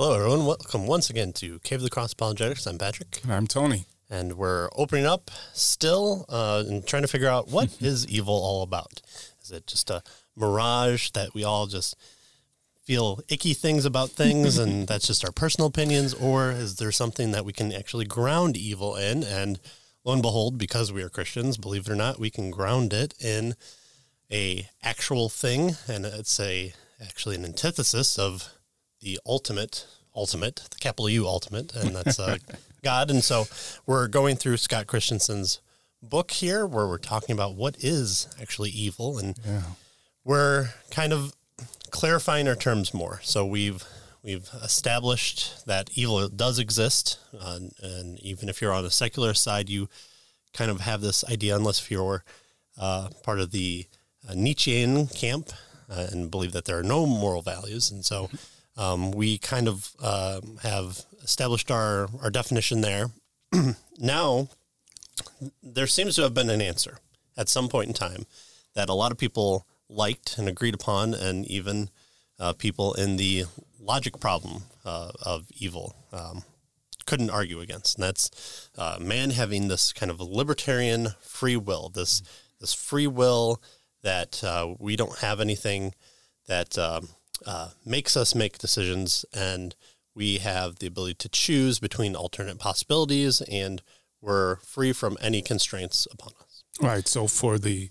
Hello, everyone. Welcome once again to Cave of the Cross Apologetics. I'm Patrick, I'm Tony. and we're opening up still uh, and trying to figure out what is evil all about. Is it just a mirage that we all just feel icky things about things and that's just our personal opinions, or is there something that we can actually ground evil in? And lo and behold, because we are Christians, believe it or not, we can ground it in a actual thing, and it's a actually an antithesis of the ultimate, ultimate, the capital U ultimate, and that's uh, God. And so we're going through Scott Christensen's book here, where we're talking about what is actually evil, and Yeah. we're kind of clarifying our terms more. So we've we've established that evil does exist, uh, and even if you're on the secular side, you kind of have this idea, unless if you're uh, part of the uh, Nietzschean camp uh, and believe that there are no moral values, and so um, we kind of um have established our our definition there. now, there seems to have been an answer at some point in time that a lot of people liked and agreed upon, and even uh, people in the logic problem uh, of evil um, couldn't argue against. And that's uh, man having this kind of libertarian free will, this this free will that uh, we don't have anything that um, uh, makes us make decisions, and we have the ability to choose between alternate possibilities, and we're free from any constraints upon us. Right. So for the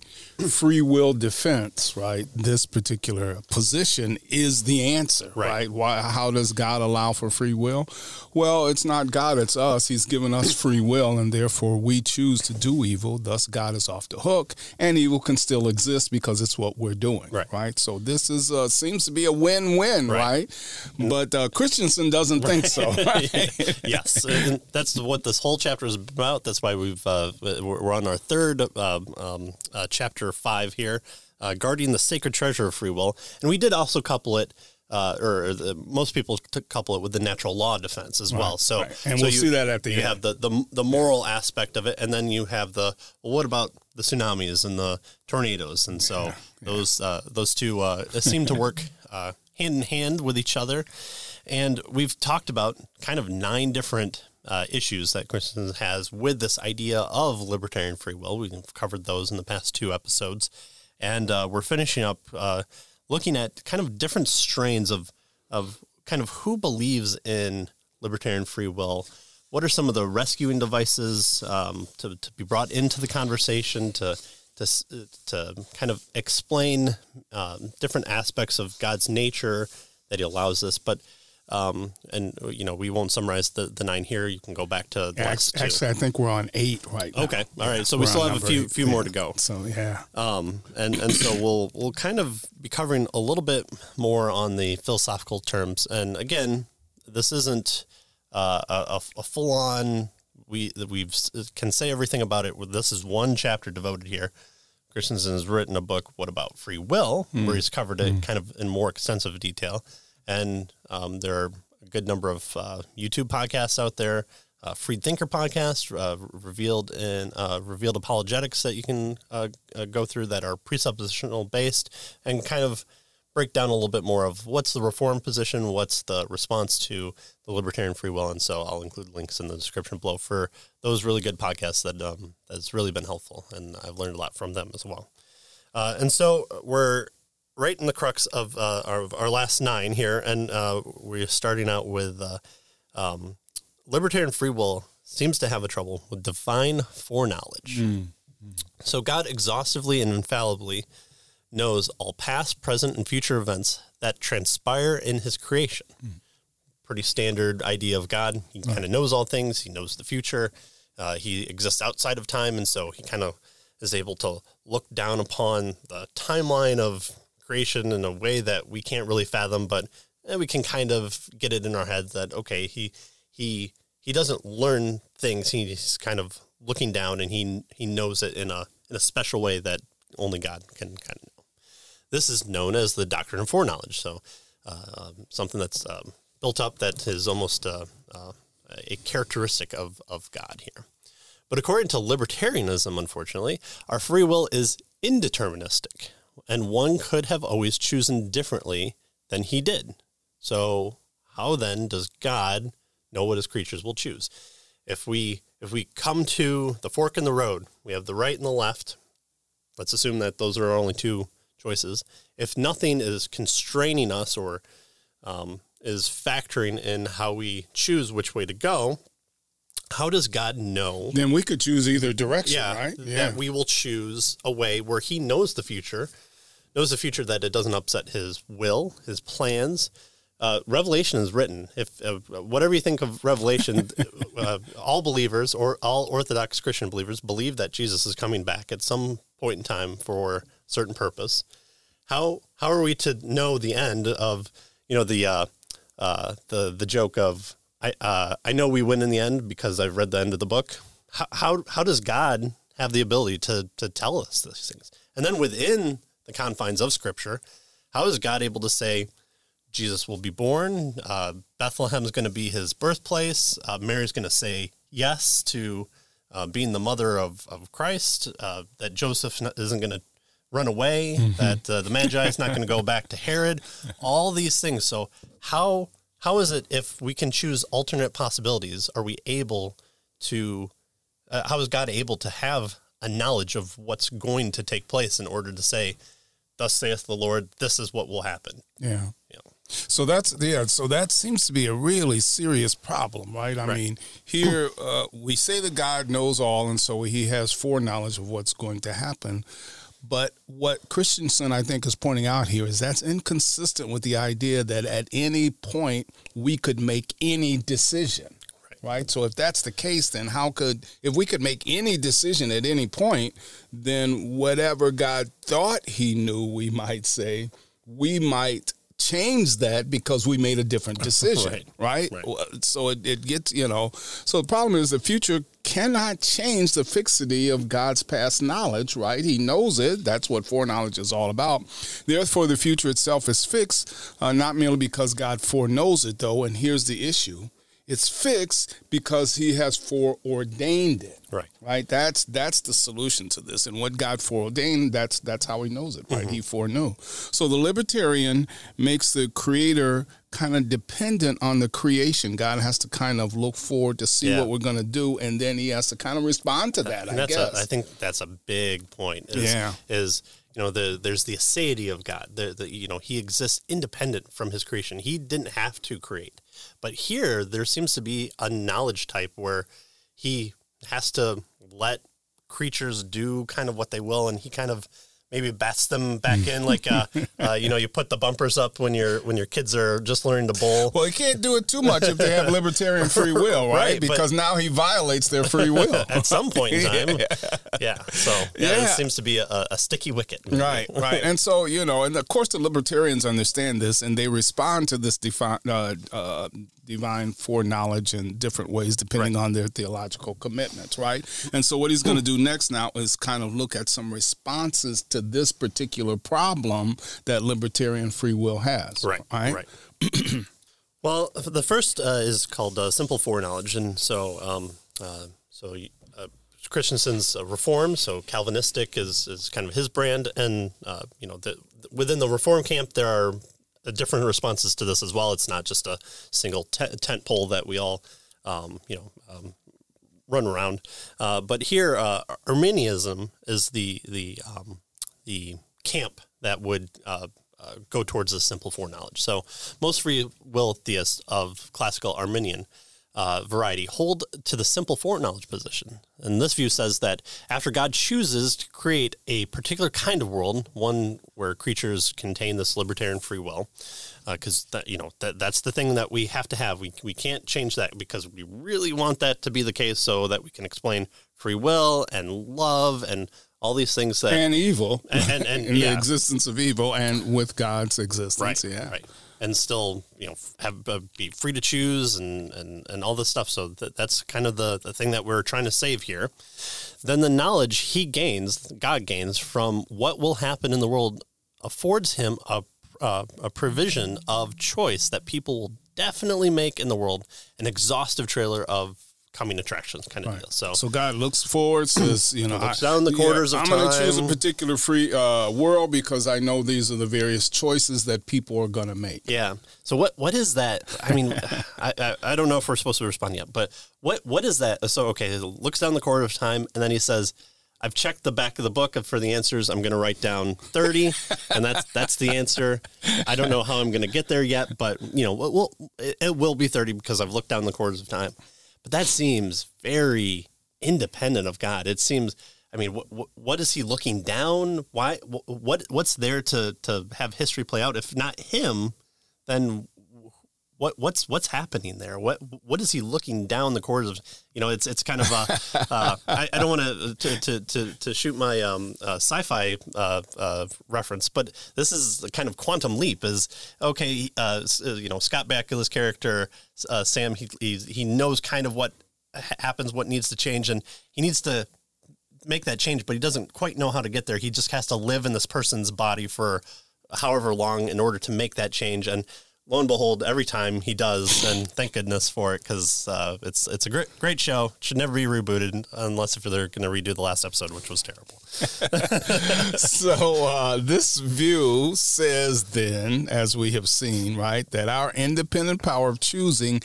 free will defense, right, this particular position is the answer, Right. right? Why? How does God allow for free will? Well, it's not God; it's us. He's given us free will, and therefore we choose to do evil. Thus, God is off the hook, and evil can still exist because it's what we're doing, Right. right? So this is uh, seems to be a win-win, Right. right? But uh, Christensen doesn't think so. Right? yes, and that's what this whole chapter is about. That's why we've uh, we're on our third um, uh, chapter five here, uh, guarding the sacred treasure of free will, and we did also couple it. Uh, or the, most people couple it with the natural law defense as well. So, right. And so we'll you- see that at the you end. have the, the the moral aspect of it, and then you have the well, what about the tsunamis and the tornadoes? And so those uh, those two uh, seem to work uh, hand in hand with each other. And we've talked about kind of nine different uh, issues that Christensen has with this idea of libertarian free will. We've covered those in the past two episodes, and uh, we're finishing up uh, looking at kind of different strains of of kind of who believes in libertarian free will. What are some of the rescuing devices um, to, to be brought into the conversation to to to kind of explain um, different aspects of God's nature that He allows this, but um, and you know we won't summarize the, the nine here. You can go back to the last Actually, I think we're on eight right now. Okay, all right. So we We're still have a few eight. few more to go. So yeah, Um, and and so we'll we'll kind of be covering a little bit more on the philosophical terms. And again, this isn't uh, a, a, full on. We we've can say everything about it. This is one chapter devoted here. Christensen has written a book, "What About Free Will," where he's covered it kind of in more extensive detail. And um, there are a good number of uh, YouTube podcasts out there. Uh, Freed Thinker podcast, uh, revealed in uh, revealed apologetics that you can uh, uh, go through that are presuppositional based and kind of break down a little bit more of what's the reform position, what's the response to the libertarian free will, and so I'll include links in the description below for those really good podcasts that um, that's really been helpful, and I've learned a lot from them as well. Uh, and so we're right in the crux of uh, our, our last nine here, and uh, we're starting out with uh, um, libertarian free will seems to have a trouble with divine foreknowledge. So God exhaustively and infallibly knows all past, present, and future events that transpire in His creation. Pretty standard idea of God. He kind of knows all things. He knows the future. Uh, he exists outside of time, and so he kind of is able to look down upon the timeline of creation in a way that we can't really fathom, but eh, we can kind of get it in our heads that okay, he he he doesn't learn things. He's kind of looking down, and he he knows it in a in a special way that only God can kind of know. This is known as the doctrine of foreknowledge. So uh, um, something that's um, built up that is almost uh, uh, a characteristic of of God here. But according to libertarianism, unfortunately, our free will is indeterministic, and one could have always chosen differently than he did. So, how then does God know what his creatures will choose? If we if we come to the fork in the road, we have the right and the left. Let's assume that those are our only two choices. If nothing is constraining us or um, is factoring in how we choose which way to go, how does God know? Then we could choose either direction, Yeah, right? that we will choose a way where He knows the future, knows the future that it doesn't upset His will, His plans. Uh, Revelation is written. If uh, whatever you think of Revelation, uh, all believers or all Orthodox Christian believers believe that Jesus is coming back at some point in time for a certain purpose. How how are we to know the end of you know the uh, uh, the the joke of I uh, I know we win in the end because I've read the end of the book. How how, how does God have the ability to to tell us these things? And then within the confines of Scripture, how is God able to say Jesus will be born? Uh, Bethlehem is going to be his birthplace. Uh, Mary's going to say yes to uh, being the mother of of Christ. Uh, that Joseph isn't going to run away. That uh, the Magi is not going to go back to Herod. All these things. So how how is it if we can choose alternate possibilities? Are we able to? Uh, how is God able to have a knowledge of what's going to take place in order to say, "Thus saith the Lord," this is what will happen? Yeah. Know, So that's yeah. So that seems to be a really serious problem, right? I Right. mean, here uh, we say that God knows all, and so He has foreknowledge of what's going to happen. But what Christensen, I think, is pointing out here is that's inconsistent with the idea that at any point we could make any decision. Right. So if that's the case, then how could, if we could make any decision at any point, then whatever God thought he knew, we might say, we might change that because we made a different decision. Right. right. Right. So it, it gets, you know, so the problem is the future cannot change the fixity of God's past knowledge, right? He knows it. That's what foreknowledge is all about. Therefore, the future itself is fixed, uh, not merely because God foreknows it, though. And here's the issue it's fixed because he has foreordained it. Right. Right. That's that's the solution to this. And what God foreordained, that's that's how he knows it, right? Mm-hmm. He foreknew. So the libertarian makes the creator kind of dependent on the creation. God has to kind of look forward to see Yeah. what we're gonna do, and then he has to kind of respond to that, and I that's guess. a, I think that's a big point. Is, Yeah. is you know the there's the aseity of God. The, the you know he exists independent from his creation. He didn't have to create, but here there seems to be a knowledge type where he has to let creatures do kind of what they will, and he kind of maybe bats them back in like uh, uh, you know you put the bumpers up when your when your kids are just learning to bowl. well, he can't do it too much if they have libertarian free will, right? Right, but- because now he violates their free will. At some point in time, yeah. So yeah, Yeah. this seems to be a, a sticky wicket. Right, right. And so, you know, and of course the libertarians understand this and they respond to this defi- uh, uh, divine foreknowledge in different ways depending on their theological commitments, right? And so what he's going to do next now is kind of look at some responses to this particular problem that libertarian free will has. Right, Right. right. well, the first uh, is called uh, simple foreknowledge, and so um, uh, so uh, Christensen's Reform, so Calvinistic is is kind of his brand, and uh, you know the, within the Reform camp there are uh, different responses to this as well. It's not just a single te- tent pole that we all um, you know. Um, run around, uh, but here uh, Arminianism is the the um, the camp that would uh, uh, go towards the simple foreknowledge. So most free will theists of classical Arminian uh, variety hold to the simple foreknowledge position. And this view says that after God chooses to create a particular kind of world, one where creatures contain this libertarian free will, because that you know that that's the thing that we have to have. We we can't change that because we really want that to be the case, so that we can explain free will and love and all these things that And evil. And- and- and, in the existence of evil and with God's existence. right, yeah. right, and still you know have uh, be free to choose and and and all this stuff. So that, that's kind of the the thing that we're trying to save here. Then the knowledge he gains, God gains from what will happen in the world, affords him a uh, a provision of choice that people will definitely make in the world, an exhaustive trailer of coming attractions kind of Right. deal. So, So God looks forward, says, you know, Looks down the corridors of I'm going to choose a particular free uh, world because I know these are the various choices that people are going to make. yeah. So what what is that? I mean, I, I I don't know if we're supposed to respond yet, but what what is that? So okay, looks down the corridor of time, and then he says. I've checked the back of the book for the answers. I'm going to write down 30, and that's that's the answer. I don't know how I'm going to get there yet, but you know, we'll, we'll, it, it will be 30 because I've looked down the corridors of time. But that seems very independent of God. It seems. I mean, what, is he looking down? Why? wh- What what's there to to have history play out? If not him, then what what's what's happening there? What what is he looking down the corridors? Of, you know, it's it's kind of uh, uh, I, I don't want to to to to shoot my um, uh, sci-fi uh, uh, reference, but this is the kind of quantum leap. Is okay, uh, uh, you know, Scott Bakula's character uh, Sam. He, he he knows kind of what happens, what needs to change, and he needs to make that change, but he doesn't quite know how to get there. He just has to live in this person's body for however long in order to make that change. And lo and behold, every time he does, and thank goodness for it because uh, it's it's a great great show. Should never be rebooted unless if they're going to redo the last episode, which was terrible. so uh, this view says then, as we have seen, right, that our independent power of choosing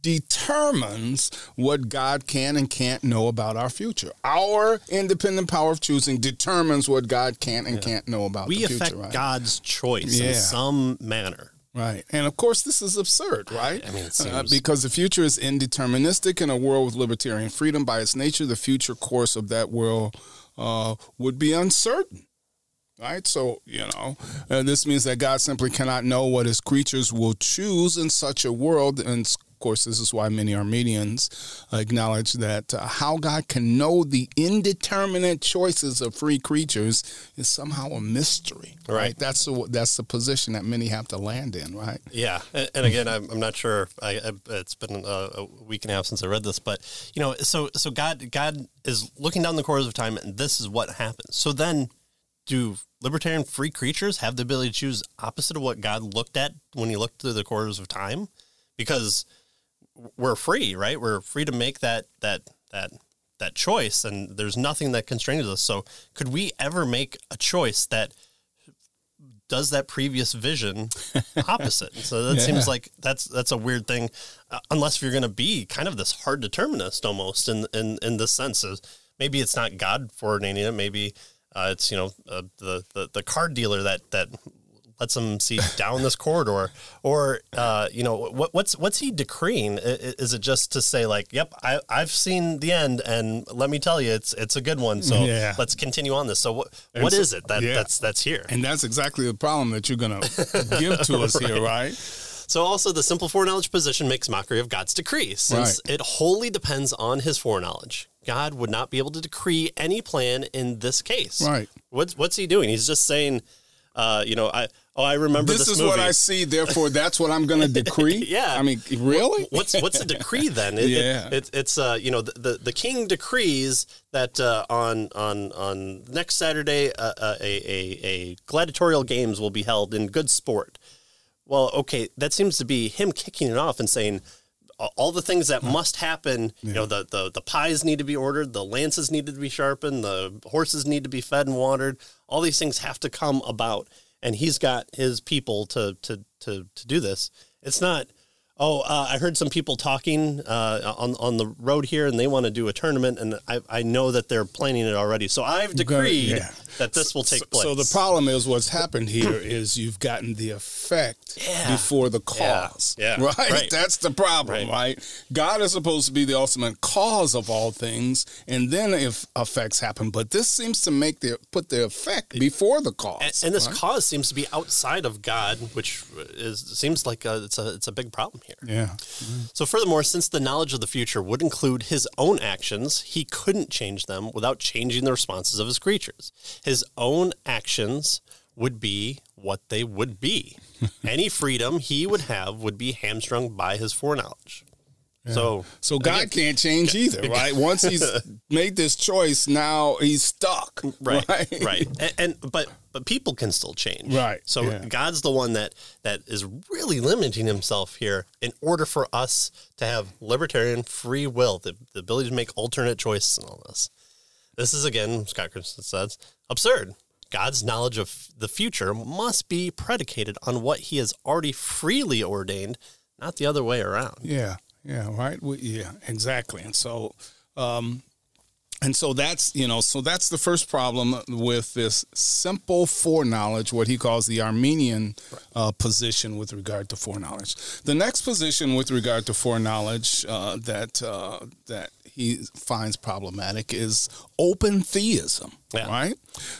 determines what God can and can't know about our future. Our independent power of choosing determines what God can and can't know about We the future. affect right? God's choice Yeah. in some manner. Right. And of course, this is absurd, right? I mean, it Uh, because the future is indeterministic in a world with libertarian freedom. By its nature, the future course of that world uh, would be uncertain. Right? So, you know, uh, this means that God simply cannot know what his creatures will choose in such a world. And course, this is why many Arminians acknowledge that uh, how God can know the indeterminate choices of free creatures is somehow a mystery. Right. That's the, that's the position that many have to land in, right? Yeah, and, and again, I'm, I'm not sure. I, I, it's been a, a week and a half since I read this, but you know, so so God God is looking down the corridors of time, and this is what happens. So then, do libertarian free creatures have the ability to choose opposite of what God looked at when He looked through the corridors of time? Because we're free, right? We're free to make that that that that choice, and there's nothing that constrains us. So, could we ever make a choice that does that previous vision opposite. so that Yeah. seems like that's that's a weird thing, uh, unless you're going to be kind of this hard determinist almost in in in this sense. Of maybe it's not God coordinating it. Maybe uh, it's you know uh, the, the the card dealer that that lets him see down this corridor, or uh, you know what what's what's he decreeing? Is it just to say like, yep, I I've seen the end, and let me tell you, it's it's a good one. So Yeah. let's continue on this. So what And what so- is it that yeah. that's that's here? And that's exactly the problem that you're going to give to us here, right? So also the simple foreknowledge position makes mockery of God's decree, since Right. it wholly depends on his foreknowledge. God would not be able to decree any plan in this case. Right. What's what's he doing? He's just saying, uh, you know, I oh I remember This this, is movie. what I see, therefore that's what I'm going to decree. Yeah. I mean, really? What's what's a decree then? It, Yeah. it, it, it's uh you know the, the, the king decrees that uh, on on on next Saturday uh, uh, a, a a gladiatorial games will be held in good sport. Well, okay, that seems to be him kicking it off and saying all the things that must happen. You know, the, the the pies need to be ordered, the lances need to be sharpened, the horses need to be fed and watered. All these things have to come about, and he's got his people to to to to do this. It's not. Oh, uh, I heard some people talking uh, on on the road here, and they want to do a tournament, and I, I know that they're planning it already. So I've decreed yeah. That this will take place. so the problem is what's happened here is you've gotten the effect Yeah. before the cause. Yeah. Right? Right. That's the problem, Right. right. God is supposed to be the ultimate cause of all things, and then if effects happen. But this seems to make the put the effect before the cause. and, and this right? cause seems to be outside of God, which is seems like a, it's a it's a big problem here. yeah. Mm-hmm. So, furthermore, since the knowledge of the future would include his own actions, he couldn't change them without changing the responses of his creatures. His own actions would be what they would be. Any freedom he would have would be hamstrung by his foreknowledge. So So God can't change either, right? Once he's made this choice, now he's stuck. right Right. right, And, and but but people can still change Right, so yeah. god's the one that that is really limiting himself here in order for us to have libertarian free will the, the ability to make alternate choices and all this this is again scott christensen says absurd god's knowledge of the future must be predicated on what he has already freely ordained not the other way around Yeah, yeah, right. We, yeah, exactly. And so, um, and so that's you know, so that's the first problem with this simple foreknowledge, what he calls the Arminian uh, position with regard to foreknowledge. The next position with regard to foreknowledge uh, that uh, that he finds problematic is open theism. Yeah. Right.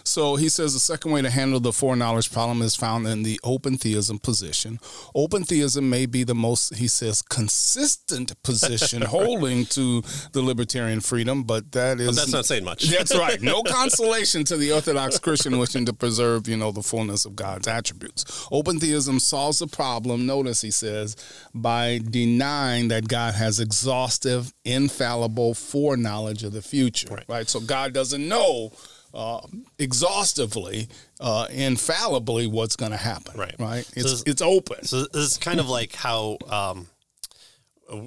So he says the second way to handle the foreknowledge problem is found in the open theism position. Open theism may be the most, he says, consistent position holding to the libertarian freedom, but that is but that's not saying much that's right. No consolation to the Orthodox Christian wishing to preserve, you know, the fullness of God's attributes. Open theism solves the problem, notice he says, by denying that God has exhaustive, infallible foreknowledge of the future. Right. So God doesn't know uh, exhaustively, uh, infallibly what's going to happen. Right. Right. So It's, this- it's open. So this is kind of like how um,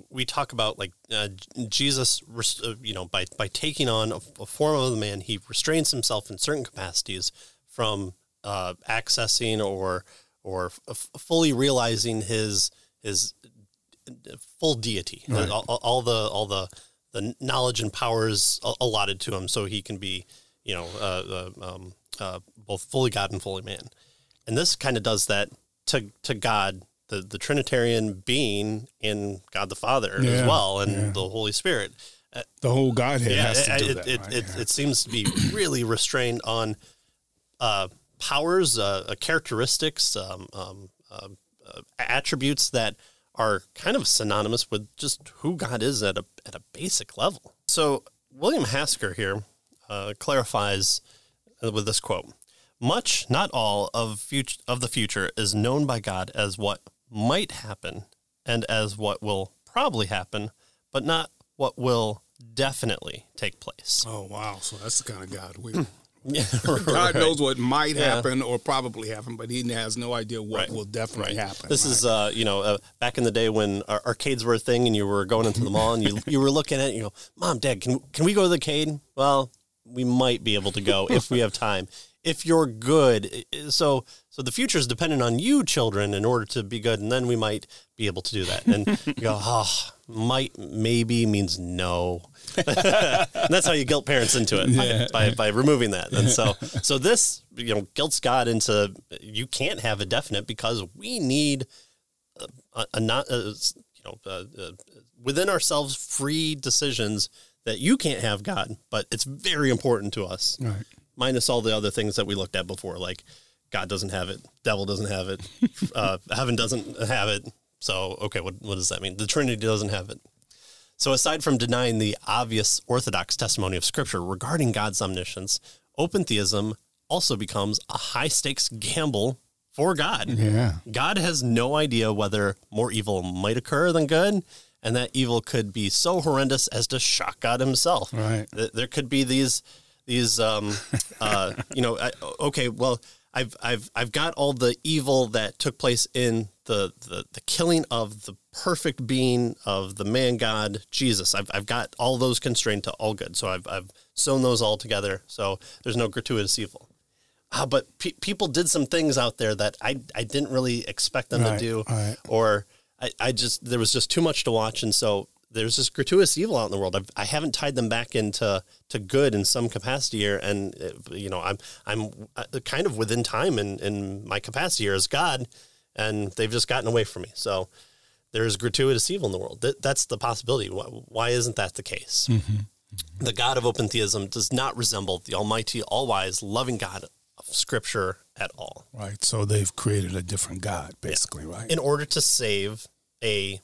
we talk about like uh, Jesus, uh, you know, by by taking on a, a form of the man, he restrains himself in certain capacities from uh, accessing or or f- fully realizing his his full deity, Right. all, all- all the all the the knowledge and powers allotted to him, so he can be, you know, uh, uh, um, uh, both fully God and fully man. And this kind of does that to to God, the the Trinitarian being in God the Father Yeah, as well, and yeah. the Holy Spirit. The whole Godhead has to it, do it, that. it, right? it, it seems to be really restrained on uh, powers, uh, uh, characteristics, um, um, uh, uh, attributes that are kind of synonymous with just who God is at a at a basic level. So William Hasker here uh, clarifies uh, with this quote: "Much, not all, of future of the future is known by God as what might happen and as what will probably happen, but not what will definitely take place." Oh wow! So that's the kind of God we. Yeah, God knows what might Yeah. happen or probably happen, but he has no idea what Right. will definitely Right. happen. This right? is, uh, you know, uh, back in the day when ar- arcades were a thing, and you were going into the mall, and you you were looking at it, and you go, "Mom, Dad, can can we go to the arcade?" Well, we might be able to go if we have time. If you're good, so so the future is dependent on you, children, in order to be good, and then we might be able to do that. And you go, "Oh, might maybe means no." and that's how you guilt parents into it Yeah. by, by removing that. And so, so this, you know, guilts God into you can't have a definite because we need a, a not, a, you know, uh, within ourselves free decisions that you can't have God, but it's very important to us. right. Minus all the other things that we looked at before, like God doesn't have it, devil doesn't have it, uh, heaven doesn't have it. So, okay, what, what does that mean? The Trinity doesn't have it. So, aside from denying the obvious orthodox testimony of Scripture regarding God's omniscience, open theism also becomes a high stakes gamble for God. Yeah. God has no idea whether more evil might occur than good, and that evil could be so horrendous as to shock God Himself. Right. There could be these, these, um, uh, you know, I, okay, well, I've, I've, I've got all the evil that took place in the, the, the killing of the perfect being of the man God Jesus. I've, I've got all those constrained to all good. So I've, I've sewn those all together. So there's no gratuitous evil. Ah, but pe- people did some things out there that I, I didn't really expect them Right, to do, right. or I, I just there was just too much to watch, and so there's this gratuitous evil out in the world. I've, I haven't tied them back into to good in some capacity here, and uh, you know I'm I'm uh, kind of within time in in my capacity here as God, and they've just gotten away from me. So there's gratuitous evil in the world. That, that's the possibility. Why, why isn't that the case? The God of open theism does not resemble the Almighty, all wise, loving God Scripture at all. Right. So they've created a different God, basically, right? In order to save a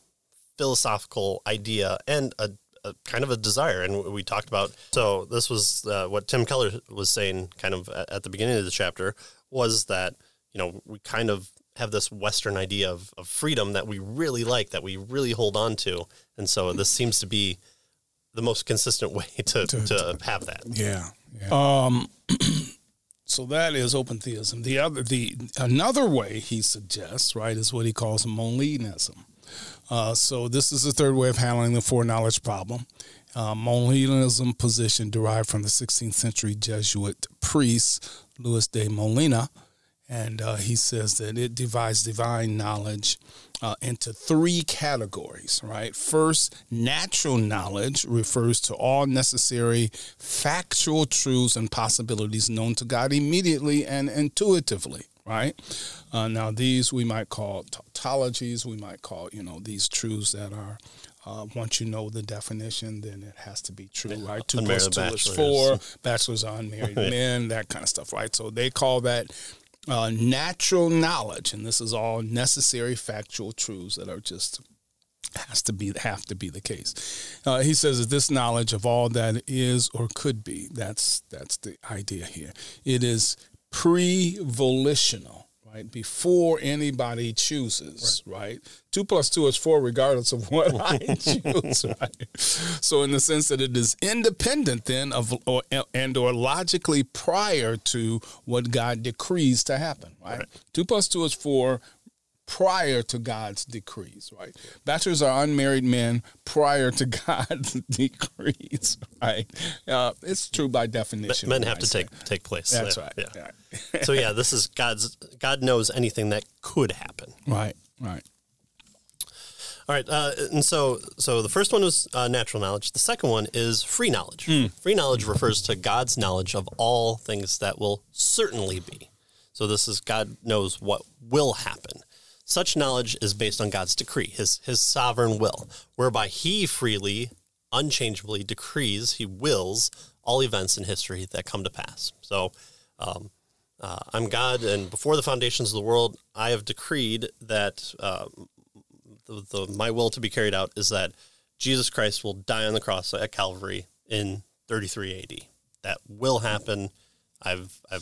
philosophical idea and a, a kind of a desire, and we talked about. So this was uh, what Tim Keller was saying, kind of at, at the beginning of the chapter, was that you know we kind of have this Western idea of, of freedom that we really like, that we really hold on to. And so this seems to be the most consistent way to, to, to have that. Yeah. yeah. Um, so that is open theism. The other, the another way he suggests, right, is what he calls Molinism. Uh, so this is the third way of handling the foreknowledge problem. Uh, Molinism position derived from the 16th century Jesuit priest Luis de Molina, and uh, he says that it divides divine knowledge uh, into three categories, right? First, natural knowledge refers to all necessary factual truths and possibilities known to God immediately and intuitively, right? Uh, now, these we might call tautologies, we might call, you know, these truths that are. Uh, once you know the definition, then it has to be true, right? Two plus two is four. Bachelors are unmarried men, that kind of stuff, right? So they call that uh, natural knowledge, and this is all necessary factual truths that are just has to be have to be the case. Uh, he says that this knowledge of all that is or could be. That's that's the idea here. It is pre-volitional right? Before anybody chooses, right. right? Two plus two is four, regardless of what I choose, right? So, in the sense that it is independent then of or and or logically prior to what God decrees to happen, right? right. Two plus two is four, prior to God's decrees, right? Bachelors are unmarried men prior to God's decrees, right? Uh, it's true by definition. Men have to take take place. That's right. Yeah. yeah. so yeah, this is God's. God knows anything that could happen. Right. Right. All right, uh, and so so the first one was uh, natural knowledge. The second one is free knowledge. Mm. Free knowledge refers to God's knowledge of all things that will certainly be. So this is God knows what will happen. Such knowledge is based on God's decree, his, his sovereign will, whereby he freely, unchangeably decrees, he wills all events in history that come to pass. So um, uh, I'm God, and before the foundations of the world, I have decreed that uh, the, the, my will to be carried out is that Jesus Christ will die on the cross at Calvary in 33 AD. That will happen. I've I'm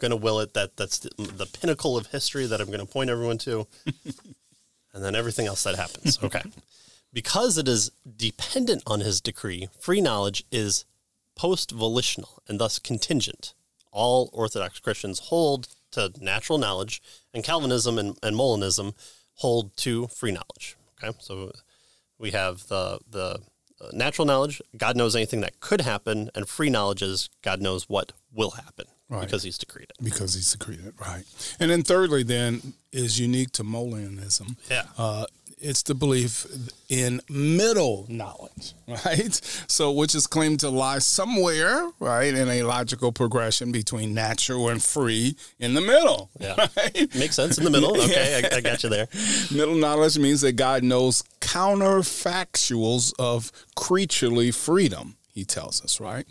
going to will it. That that's the, mm, the, pinnacle of history that I'm going to point everyone to, and then everything else that happens. Okay, because it is dependent on His decree, free knowledge is post volitional and thus contingent. All Orthodox Christians hold to natural knowledge, and Calvinism and, and Molinism hold to free knowledge. Okay, so we have the the uh, natural knowledge, God knows anything that could happen, and free knowledge is God knows what will happen right. because He's decreed it. Because He's decreed it, right. And then thirdly, then is unique to Molinism. Yeah. Uh, it's the belief in middle knowledge, right? So, which is claimed to lie somewhere, right, in a logical progression between natural and free in the middle. Yeah. Right? Makes sense in the middle. Okay, I, I got you there. Middle knowledge means that God knows counterfactuals of creaturely freedom, he tells us, right?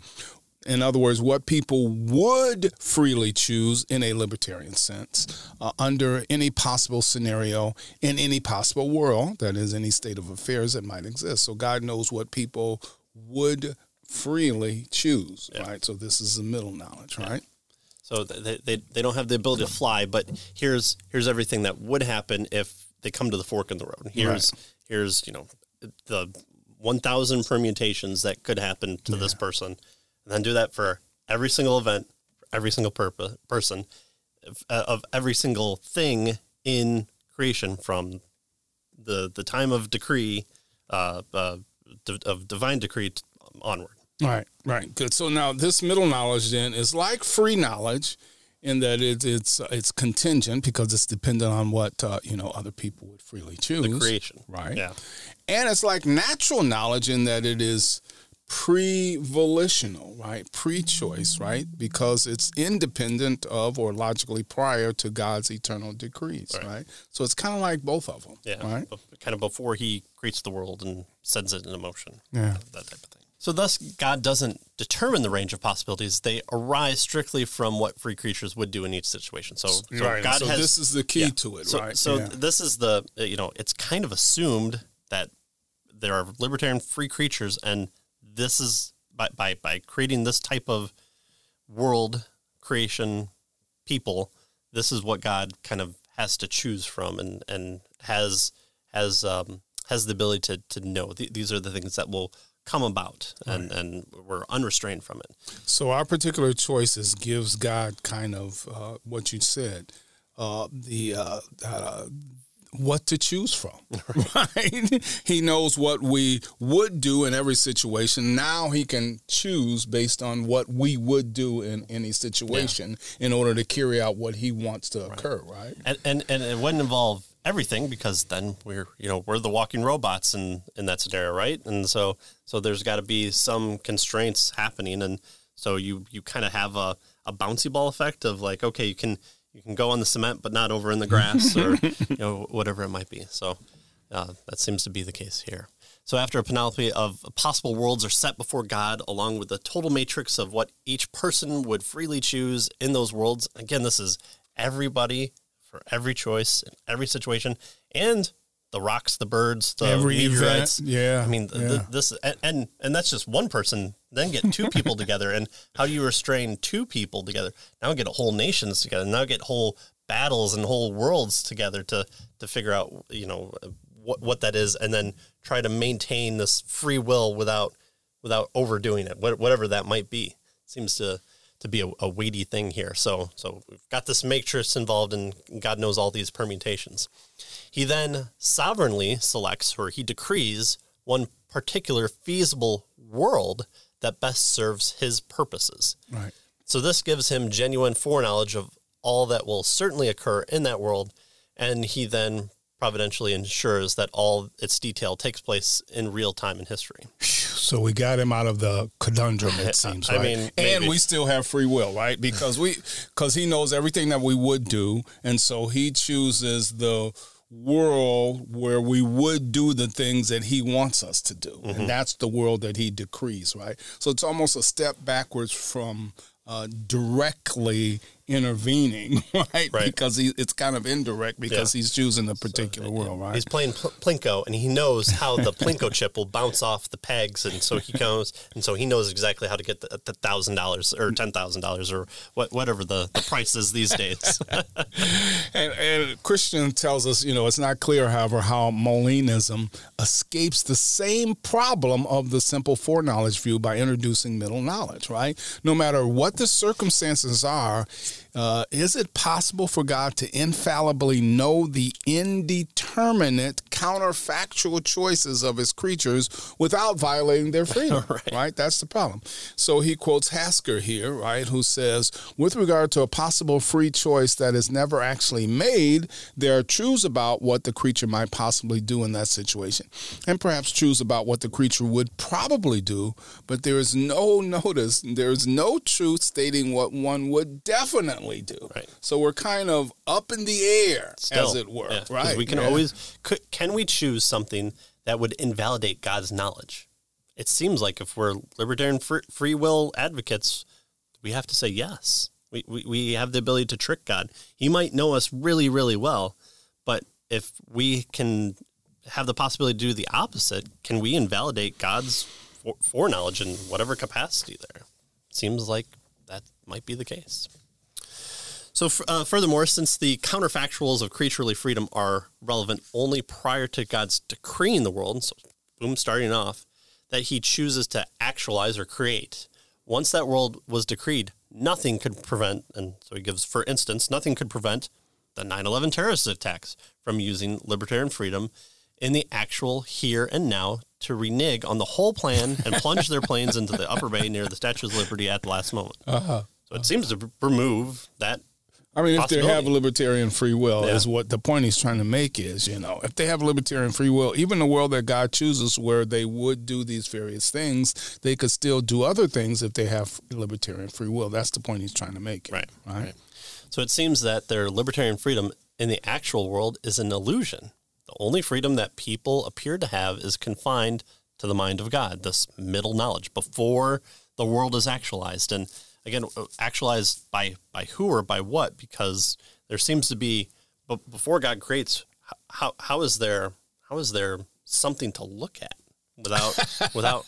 In other words, what people would freely choose in a libertarian sense uh, under any possible scenario in any possible world, that is, any state of affairs that might exist. So God knows what people would freely choose, yeah. right? So this is the middle knowledge, yeah. right? So they, they, they don't have the ability to fly, but here's here's everything that would happen if they come to the fork in the road. Here's right. here's you know the one thousand permutations that could happen to yeah. this person and then do that for every single event, for every single purpose, person, of, uh, of every single thing in creation from the the time of decree, uh, uh, of divine decree onward. Right, right, good. So now this middle knowledge then is like free knowledge, in that it, it's it's contingent because it's dependent on what uh, you know other people would freely choose. The creation, right? Yeah, and it's like natural knowledge in that it is pre-volitional, right? Pre-choice, right? Because it's independent of or logically prior to God's eternal decrees, right? right? So it's kind of like both of them, yeah, right? Kind of before He creates the world and sends it into motion, yeah, that type of thing. So thus, God doesn't determine the range of possibilities; they arise strictly from what free creatures would do in each situation. So, so right. God so has this is the key yeah. to it, so, right? So yeah. this is the you know it's kind of assumed that there are libertarian free creatures and this is by, by, by creating this type of world creation people, this is what God kind of has to choose from and and has has um, has the ability to to know. Th- these are the things that will come about and and we're unrestrained from it. So our particular choices gives God kind of uh, what you said, uh, the uh, uh, what to choose from. Right? He knows what we would do in every situation. Now he can choose based on what we would do in any situation in order to carry out what he wants to occur. Right? and and, and it wouldn't involve everything because then we're you know we're the walking robots in in that scenario right and so so there's got to be some constraints happening and so you you kind of have a, a bouncy ball effect of like okay you can you can go on the cement but not over in the grass or you know whatever it might be. So uh, that seems to be the case here. So after a panoply of possible worlds are set before God, along with the total matrix of what each person would freely choose in those worlds, again, this is everybody for every choice in every situation, and the rocks, the birds, the Every meteorites. event, yeah, I mean, yeah. th- this and, and that's just one person. Then get two people together, and how do you restrain two people together? Now get whole nations together. Now get whole battles and whole worlds together to to figure out you know what what that is, and then try to maintain this free will without without overdoing it, whatever that might be. Seems to to be a, a weighty thing here. So so we've got this matrix involved, and God knows all these permutations. He then sovereignly selects or he decrees one particular feasible world that best serves his purposes. Right. So this gives him genuine foreknowledge of all that will certainly occur in that world, and he then providentially ensures that all its detail takes place in real time in history. So we got him out of the conundrum. It seems. I right? mean, and maybe. we still have free will, right? Because we, because he knows everything that we would do, and so he chooses the world where we would do the things that he wants us to do, Mm-hmm. and that's the world that he decrees, right? So it's almost a step backwards from uh, directly intervening, right? Right. Because he, it's kind of indirect because Yeah. he's choosing a particular world, right? He's playing pl- Plinko, and he knows how the Plinko chip will bounce off the pegs, and so he goes, and so he knows exactly how to get the the thousand dollars or ten thousand dollars or what whatever the, the price is these days. And, and Christian tells us, you know, it's not clear, however, how Molinism escapes the same problem of the simple foreknowledge view by introducing middle knowledge, right? No matter what the circumstances are, uh, is it possible for God to infallibly know the indeterminate counterfactual choices of his creatures without violating their freedom? right. That's the problem. So he quotes Hasker here, right, who says, with regard to a possible free choice that is never actually made, there are truths about what the creature might possibly do in that situation, and perhaps truths about what the creature would probably do, but there is no notice, there is no truth stating what one would definitely do. Right. So we're kind of up in the air, as it were, yeah, 'cause right? We can Yeah. always could, can we choose something that would invalidate God's knowledge? It seems like if we're libertarian free, free will advocates, we have to say yes. We, we we have the ability to trick God. He might know us really really well, but if we can have the possibility to do the opposite, can we invalidate God's foreknowledge in whatever capacity there? Seems like that might be the case. So, uh, furthermore, since the counterfactuals of creaturely freedom are relevant only prior to God's decreeing the world, so boom, starting off, that he chooses to actualize or create. Once that world was decreed, nothing could prevent, and so he gives, for instance, nothing could prevent the 9 11 terrorist attacks from using libertarian freedom in the actual here and now to renege on the whole plan and plunge their planes into the upper bay near the Statue of Liberty at the last moment. Uh-huh. So it seems to remove that I mean, if they have libertarian free will, Yeah. is what the point he's trying to make is, you know, if they have libertarian free will, even the world that God chooses where they would do these various things, they could still do other things if they have libertarian free will. That's the point he's trying to make. Right, Right. right. So it seems that their libertarian freedom in the actual world is an illusion. The only freedom that people appear to have is confined to the mind of God, this middle knowledge before the world is actualized. And again, uh, actualized by by who or by what? Because there seems to be, but before God creates, how how is there how is there something to look at? without without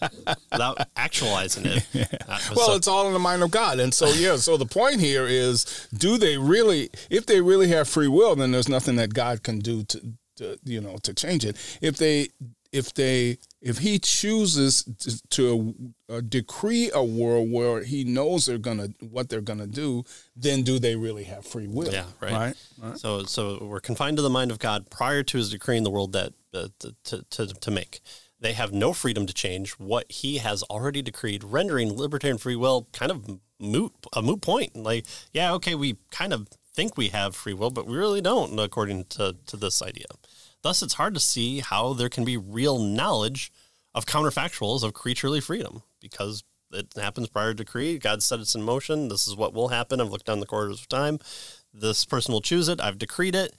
without actualizing it. Yeah. Uh, well, so, it's all in the mind of God, and so yeah. So the point here is, do they really? If they really have free will, then there's nothing that God can do to, to you know to change it. If they if they if he chooses to, to uh, decree a world where he knows they're gonna what they're gonna do, then do they really have free will? Yeah, right. Right. right. So so we're confined to the mind of God prior to his decreeing the world that uh, to, to to make. They have no freedom to change what he has already decreed, rendering libertarian free will kind of moot a moot point. Like, yeah, okay, we kind of think we have free will, but we really don't, according to to this idea. Thus, it's hard to see how there can be real knowledge of counterfactuals of creaturely freedom because it happens prior to decree. God set it in motion. This is what will happen. I've looked down the corridors of time. This person will choose it. I've decreed it.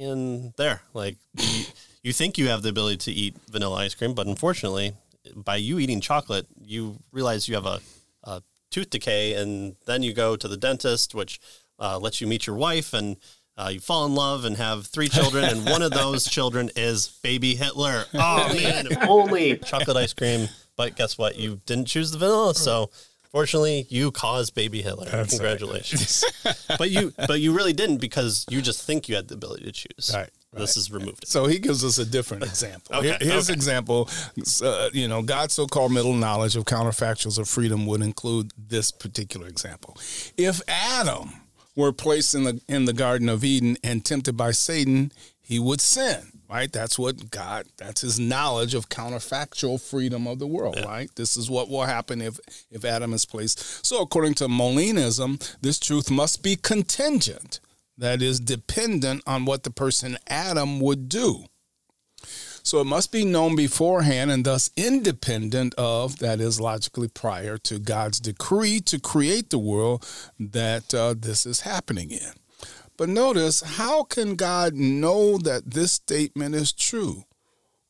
And there, like, you, you think you have the ability to eat vanilla ice cream, but unfortunately, by you eating chocolate, you realize you have a, a tooth decay, and then you go to the dentist, which uh, lets you meet your wife, and uh, you fall in love and have three children, and one of those children is baby Hitler. Oh man, only chocolate ice cream. But guess what? You didn't choose the vanilla, so fortunately, you caused baby Hitler. That's Congratulations. but you, but you really didn't because you just think you had the ability to choose. Right. This is removed. So he gives us a different example. okay, His okay. example, uh, you know, God's so-called middle knowledge of counterfactuals of freedom would include this particular example. If Adam were placed in the in the Garden of Eden and tempted by Satan, he would sin. Right? That's what God. That's his knowledge of counterfactual freedom of the world. Yeah. Right? This is what will happen if if Adam is placed. So, according to Molinism, this truth must be contingent. That is dependent on what the person Adam would do. So it must be known beforehand and thus independent of, that is, logically prior to God's decree to create the world that uh, this is happening in. But notice, how can God know that this statement is true?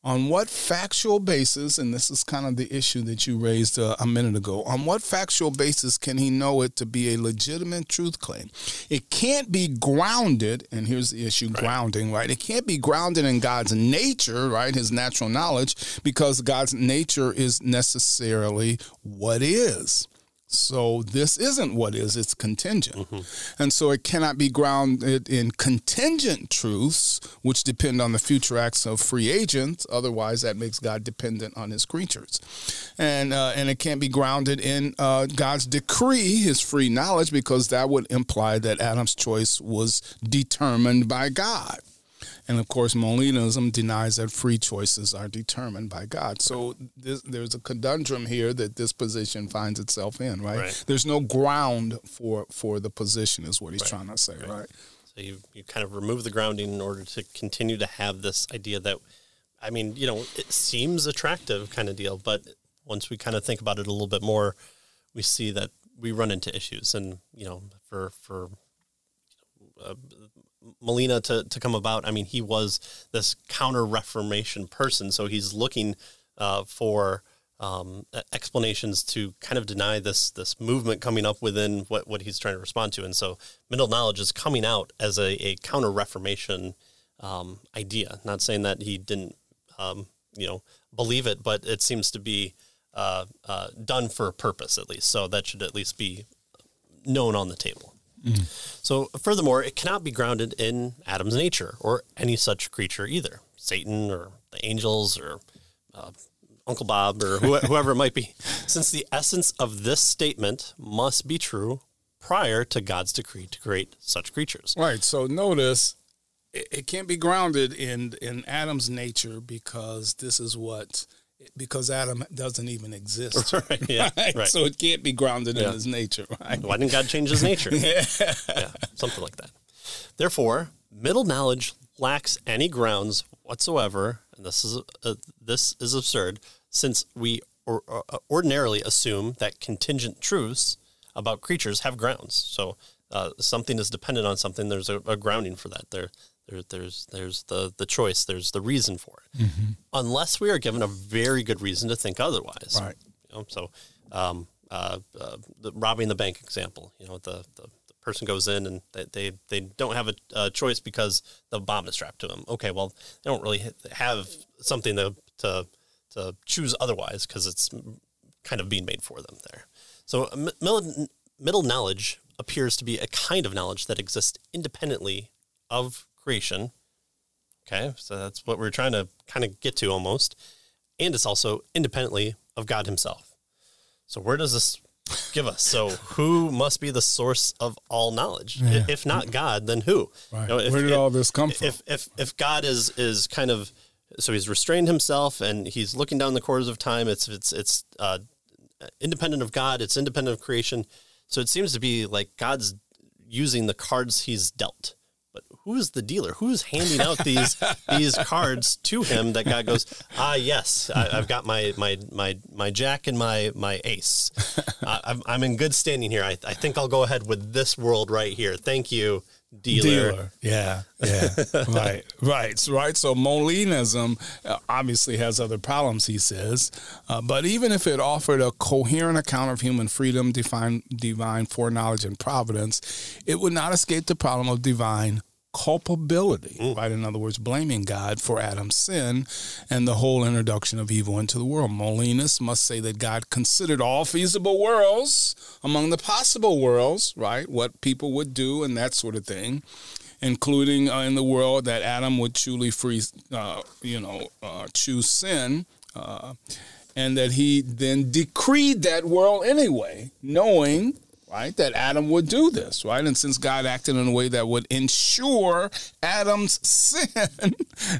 On what factual basis, and this is kind of the issue that you raised uh, a minute ago, on what factual basis can he know it to be a legitimate truth claim? It can't be grounded, and here's the issue right. grounding, right? It can't be grounded in God's nature, right? His natural knowledge, because God's nature is necessarily what is. So this isn't what is, it's contingent. Mm-hmm. And so it cannot be grounded in contingent truths, which depend on the future acts of free agents. Otherwise, that makes God dependent on his creatures. And, uh, and it can't be grounded in uh, God's decree, his free knowledge, because that would imply that Adam's choice was determined by God. And of course, Molinism denies that free choices are determined by God. So this, there's a conundrum here that this position finds itself in, right? right? There's no ground for for the position, is what he's right. trying to say, right. right? So you you kind of remove the grounding in order to continue to have this idea that, I mean, you know, it seems attractive kind of deal, but once we kind of think about it a little bit more, we see that we run into issues, and you know, for for uh, Molina to, to come about, I mean, he was this counter Reformation person. So he's looking uh, for um, explanations to kind of deny this this movement coming up within what, what he's trying to respond to. And so middle knowledge is coming out as a, a counter Reformation um, idea. Not saying that he didn't, um, you know, believe it, but it seems to be uh, uh, done for a purpose at least. So that should at least be known on the table. Mm-hmm. So, furthermore, it cannot be grounded in Adam's nature or any such creature either Satan or the angels or uh, Uncle Bob or wh- whoever it might be, since the essence of this statement must be true prior to God's decree to create such creatures. Right. So, notice it, it can't be grounded in, in Adam's nature because this is what because Adam doesn't even exist. Right. Yeah. Right? right. So it can't be grounded yeah. in his nature. Right. Why didn't God change his nature? yeah. yeah. Something like that. Therefore, middle knowledge lacks any grounds whatsoever, and this is uh, this is absurd, since we or, uh, ordinarily assume that contingent truths about creatures have grounds. So uh, something is dependent on something. There's a, a grounding for that. There, there, there's there's the the choice. There's the reason for it. Mm-hmm. Unless we are given a very good reason to think otherwise. Right. You know, so um, uh, uh, the robbing the bank example. You know, the, the, the person goes in and they they, they don't have a, a, choice because the bomb is strapped to them. Okay, well they don't really have something to to to choose otherwise because it's kind of being made for them there. So middle, middle knowledge appears to be a kind of knowledge that exists independently of creation. Okay, so that's what we're trying to kind of get to almost. And it's also independently of God Himself. So, where does this give us? So, who must be the source of all knowledge? Yeah. If not God, then who? Right. You know, if, where did if, all this come from? If, if, if God is, is kind of, so he's restrained himself and he's looking down the corridors of time, it's, it's, it's uh, independent of God, it's independent of creation. So, it seems to be like God's using the cards he's dealt but who's the dealer? Who's handing out these these cards to him that God goes, ah, yes, I, have got my my my my jack and my my ace. Uh, I'm, I'm in good standing here. I, I think I'll go ahead with this world right here. Thank you, dealer. dealer. Yeah, yeah, right, right, right. So Molinism uh, obviously has other problems, he says, uh, but even if it offered a coherent account of human freedom, divine, divine foreknowledge, and providence, it would not escape the problem of divine culpability, mm. right? In other words, blaming God for Adam's sin and the whole introduction of evil into the world. Molinists must say that God considered all feasible worlds among the possible worlds, right? What people would do and that sort of thing. Including uh, in the world that Adam would truly free, uh, you know, uh, choose sin, uh, and that he then decreed that world anyway, knowing right? That Adam would do this, right? And since God acted in a way that would ensure Adam's sin,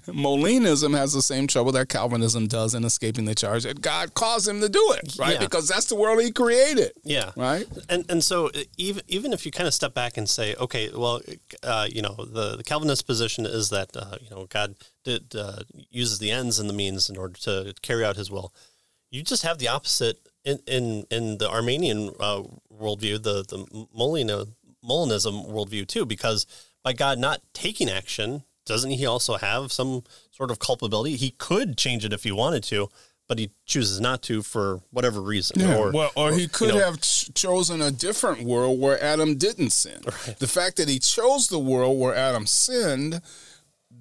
Molinism has the same trouble that Calvinism does in escaping the charge that God caused him to do it, right? Yeah. Because that's the world he created. Yeah. Right? And and so even even if you kind of step back and say, okay, well, uh, you know, the, the Calvinist position is that, uh, you know, God did, uh, uses the ends and the means in order to carry out his will. You just have the opposite in in, in the Arminian uh, worldview, the the Molinism worldview too, because by God not taking action, doesn't He also have some sort of culpability? He could change it if he wanted to, but he chooses not to for whatever reason. Yeah, or, well, or he could you know, have ch- chosen a different world where Adam didn't sin. Right. The fact that he chose the world where Adam sinned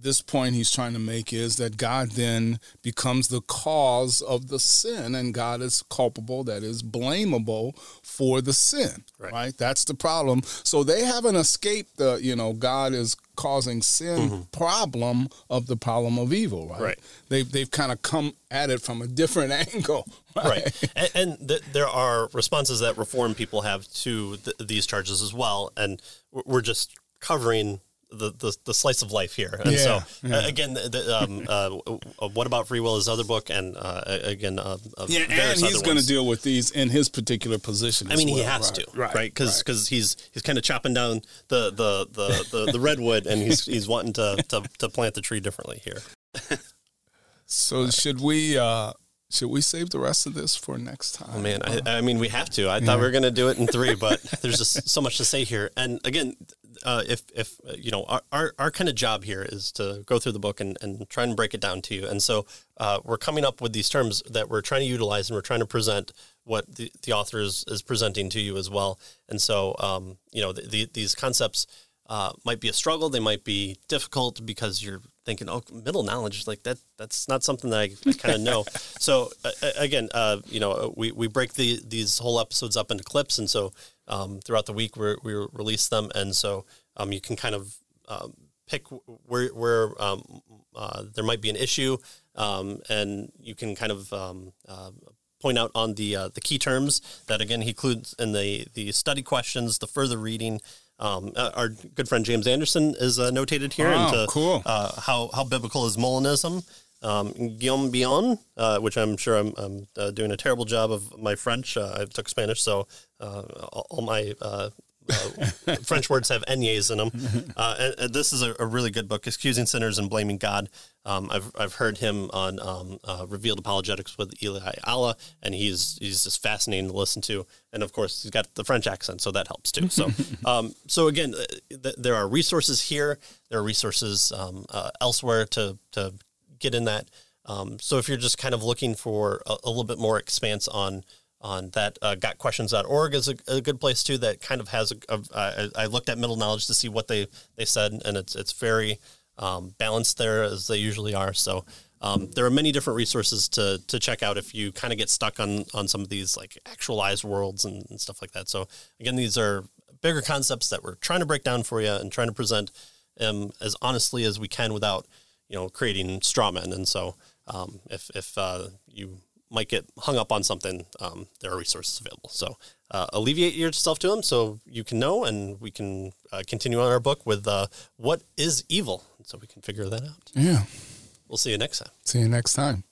this point he's trying to make is that God then becomes the cause of the sin, and God is culpable, that is blamable for the sin. Right. right? That's the problem. So they haven't escaped the, you know, God is causing sin mm-hmm. problem of the problem of evil, right? Right. They've, they've kind of come at it from a different angle. Right. right. And, and th- there are responses that reform people have to th- these charges as well. And we're just covering the, the, the slice of life here. And yeah, so yeah. Uh, again, the, um, uh, what about free will? His other book, and uh, again, uh, uh yeah, and he's going to deal with these in his particular position. I mean, well. he has right, to, right? Because because right. he's he's kind of chopping down the the the, the, the redwood, and he's he's wanting to, to to plant the tree differently here. so should we? Uh, should we save the rest of this for next time? Oh, man, I, I, mean, we have to. I yeah. thought we were going to do it in three, but there's just so much to say here. And again, uh, if if uh, you know our, our, our kind of job here is to go through the book and, and try and break it down to you. And so uh, we're coming up with these terms that we're trying to utilize and we're trying to present what the, the author is, is presenting to you as well. And so um, you know the, the, these concepts uh, might be a struggle. They might be difficult because you're thinking oh middle knowledge like that that's not something that i, I kind of know so again uh, you know we, we break the these whole episodes up into clips. And so um, throughout the week we we release them, and so um, you can kind of um, pick where where um, uh, there might be an issue, um, and you can kind of um, uh, point out on the uh, the key terms that again he includes in the the study questions, the further reading. Um, uh, our good friend James Anderson is uh, notated here oh, into cool. uh, how how biblical is Molinism, um, Guillaume Bignon, uh, which I'm sure I'm, I'm uh, doing a terrible job of my French. Uh, I took Spanish, so uh, all my uh, uh, French words have ennies in them. And, and, this is a, a, really good book, Excusing Sinners and Blaming God. Um, I've, I've heard him on um, Revealed Apologetics with Eli Ayala, and he's he's just fascinating to listen to. And of course, he's got the French accent, so that helps too. So, um, so again, th- there are resources here. There are resources um, elsewhere to to get in that. Um, so if you're just kind of looking for a, a little bit more expanse on on that, uh, gotquestions.org is a, a, good place too. That kind of has a, a. I looked at middle knowledge to see what they they said, and it's it's very um, balanced there as they usually are. So um, there are many different resources to to check out if you kind of get stuck on on some of these like actualized worlds and, and stuff like that. So again, these are bigger concepts that we're trying to break down for you and trying to present um, as honestly as we can without you know creating straw men. And so um, if if uh, you might get hung up on something, um, there are resources available. So uh, alleviate yourself to them so you can know, and we can uh, continue on our book with uh, what is evil, so we can figure that out. Yeah. We'll see you next time. See you next time.